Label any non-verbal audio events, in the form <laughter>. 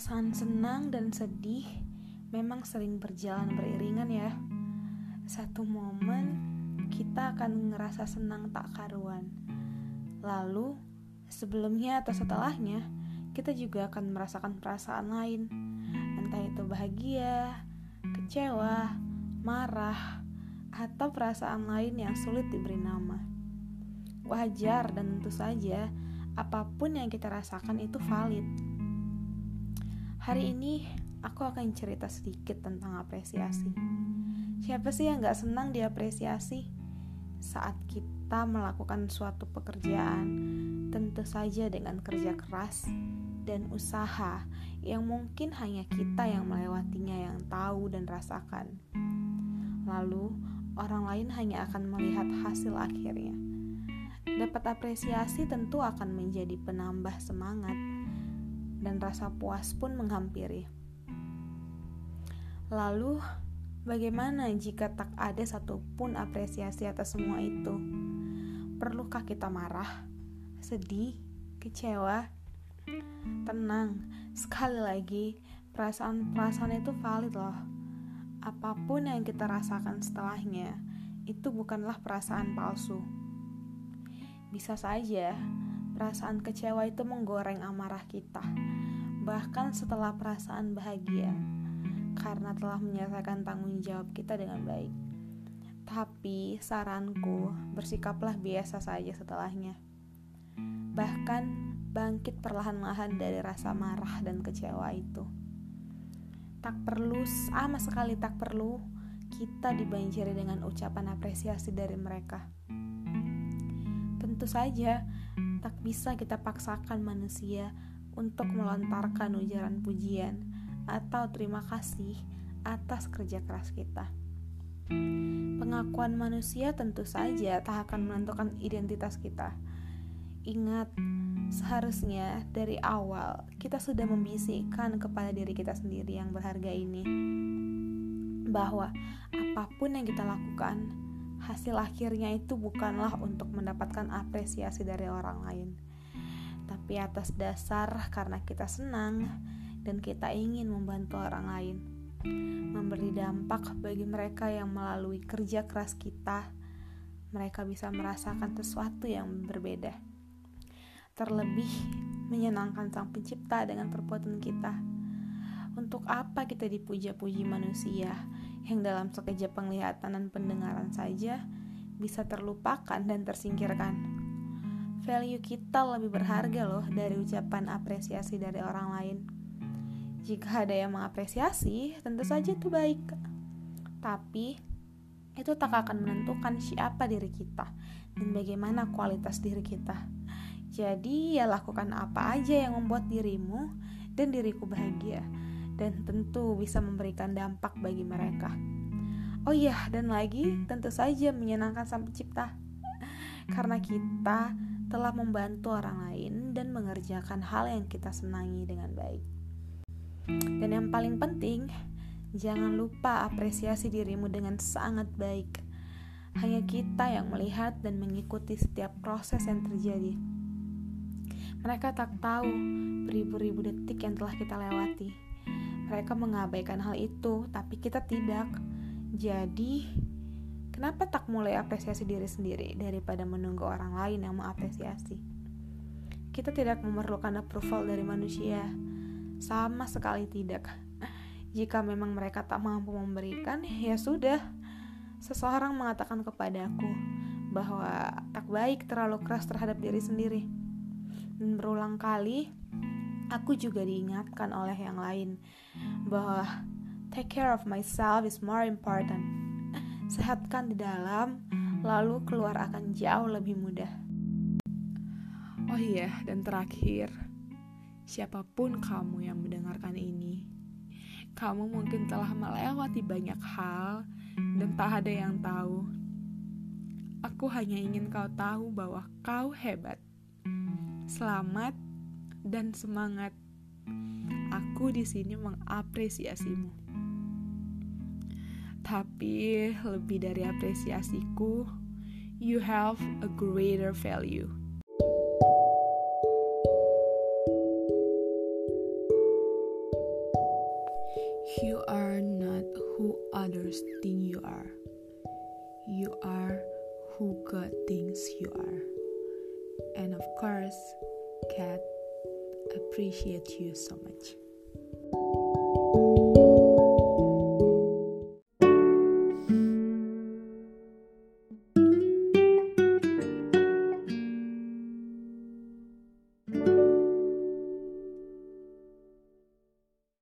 Perasaan senang dan sedih memang sering berjalan beriringan ya. Satu momen kita akan ngerasa senang tak karuan. Lalu, sebelumnya atau setelahnya, kita juga akan merasakan perasaan lain. Entah itu bahagia, kecewa, marah, atau perasaan lain yang sulit diberi nama. Wajar dan tentu saja, apa pun yang kita rasakan itu valid. Hari ini aku akan cerita sedikit tentang apresiasi. Siapa sih yang gak senang diapresiasi? Saat kita melakukan suatu pekerjaan, tentu saja dengan kerja keras dan usaha yang mungkin hanya kita yang melewatinya yang tahu dan rasakan. Lalu, orang lain hanya akan melihat hasil akhirnya. Dapat apresiasi tentu akan menjadi penambah semangat dan rasa puas pun menghampiri. Lalu, bagaimana jika tak ada satupun apresiasi atas semua itu? Perlukah kita marah, sedih, kecewa? Tenang, sekali lagi, perasaan-perasaan itu valid loh. Apa pun yang kita rasakan setelahnya, itu bukanlah perasaan palsu. Bisa saja perasaan kecewa itu menggoreng amarah kita, bahkan setelah perasaan bahagia, karena telah menyelesaikan tanggung jawab kita dengan baik. Tapi saranku, bersikaplah biasa saja setelahnya. Bahkan bangkit perlahan-lahan dari rasa marah dan kecewa itu. Tak perlu, sama sekali tak perlu, kita dibanjiri dengan ucapan apresiasi dari mereka. Tentu saja, tak bisa kita paksakan manusia untuk melontarkan ujaran pujian atau terima kasih atas kerja keras kita. Pengakuan manusia tentu saja tak akan menentukan identitas kita. Ingat, seharusnya dari awal kita sudah membisikkan kepada diri kita sendiri yang berharga ini bahwa apa pun yang kita lakukan hasil akhirnya itu bukanlah untuk mendapatkan apresiasi dari orang lain, tapi atas dasar karena kita senang dan kita ingin membantu orang lain, memberi dampak bagi mereka yang melalui kerja keras kita, mereka bisa merasakan sesuatu yang berbeda. Terlebih menyenangkan Sang Pencipta dengan perbuatan kita. Untuk apa kita dipuja-puji manusia yang dalam sekejap penglihatan dan pendengaran saja bisa terlupakan dan tersingkirkan. Value kita lebih berharga loh dari ucapan apresiasi dari orang lain. Jika ada yang mengapresiasi, tentu saja itu baik. Tapi itu tak akan menentukan siapa diri kita dan bagaimana kualitas diri kita. Jadi ya lakukan apa aja yang membuat dirimu dan diriku bahagia dan tentu bisa memberikan dampak bagi mereka. Oh iya, dan lagi tentu saja menyenangkan Sang Pencipta. <laughs> Karena kita telah membantu orang lain dan mengerjakan hal yang kita senangi dengan baik. Dan yang paling penting, jangan lupa apresiasi dirimu dengan sangat baik. Hanya kita yang melihat dan mengikuti setiap proses yang terjadi. Mereka tak tahu beribu-ribu detik yang telah kita lewati mereka mengabaikan hal itu, tapi kita tidak. Jadi, kenapa tak mulai apresiasi diri sendiri daripada menunggu orang lain yang mengapresiasi? Kita tidak memerlukan approval dari manusia, sama sekali tidak. Jika memang mereka tak mampu memberikan, ya sudah. Seseorang mengatakan kepadaku bahwa tak baik terlalu keras terhadap diri sendiri. Dan berulang kali, aku juga diingatkan oleh yang lain bahwa take care of myself is more important. Sehatkan di dalam, lalu keluar akan jauh lebih mudah. Oh iya, dan terakhir, siapa pun kamu yang mendengarkan ini, kamu mungkin telah melewati banyak hal dan tak ada yang tahu. Aku hanya ingin kau tahu bahwa kau hebat. Selamat dan semangat. Aku di sini mengapresiasimu. Tapi lebih dari apresiasiku, you have a greater value. You are not who others think you are. You are who God thinks you are. And of course, God appreciates you so much.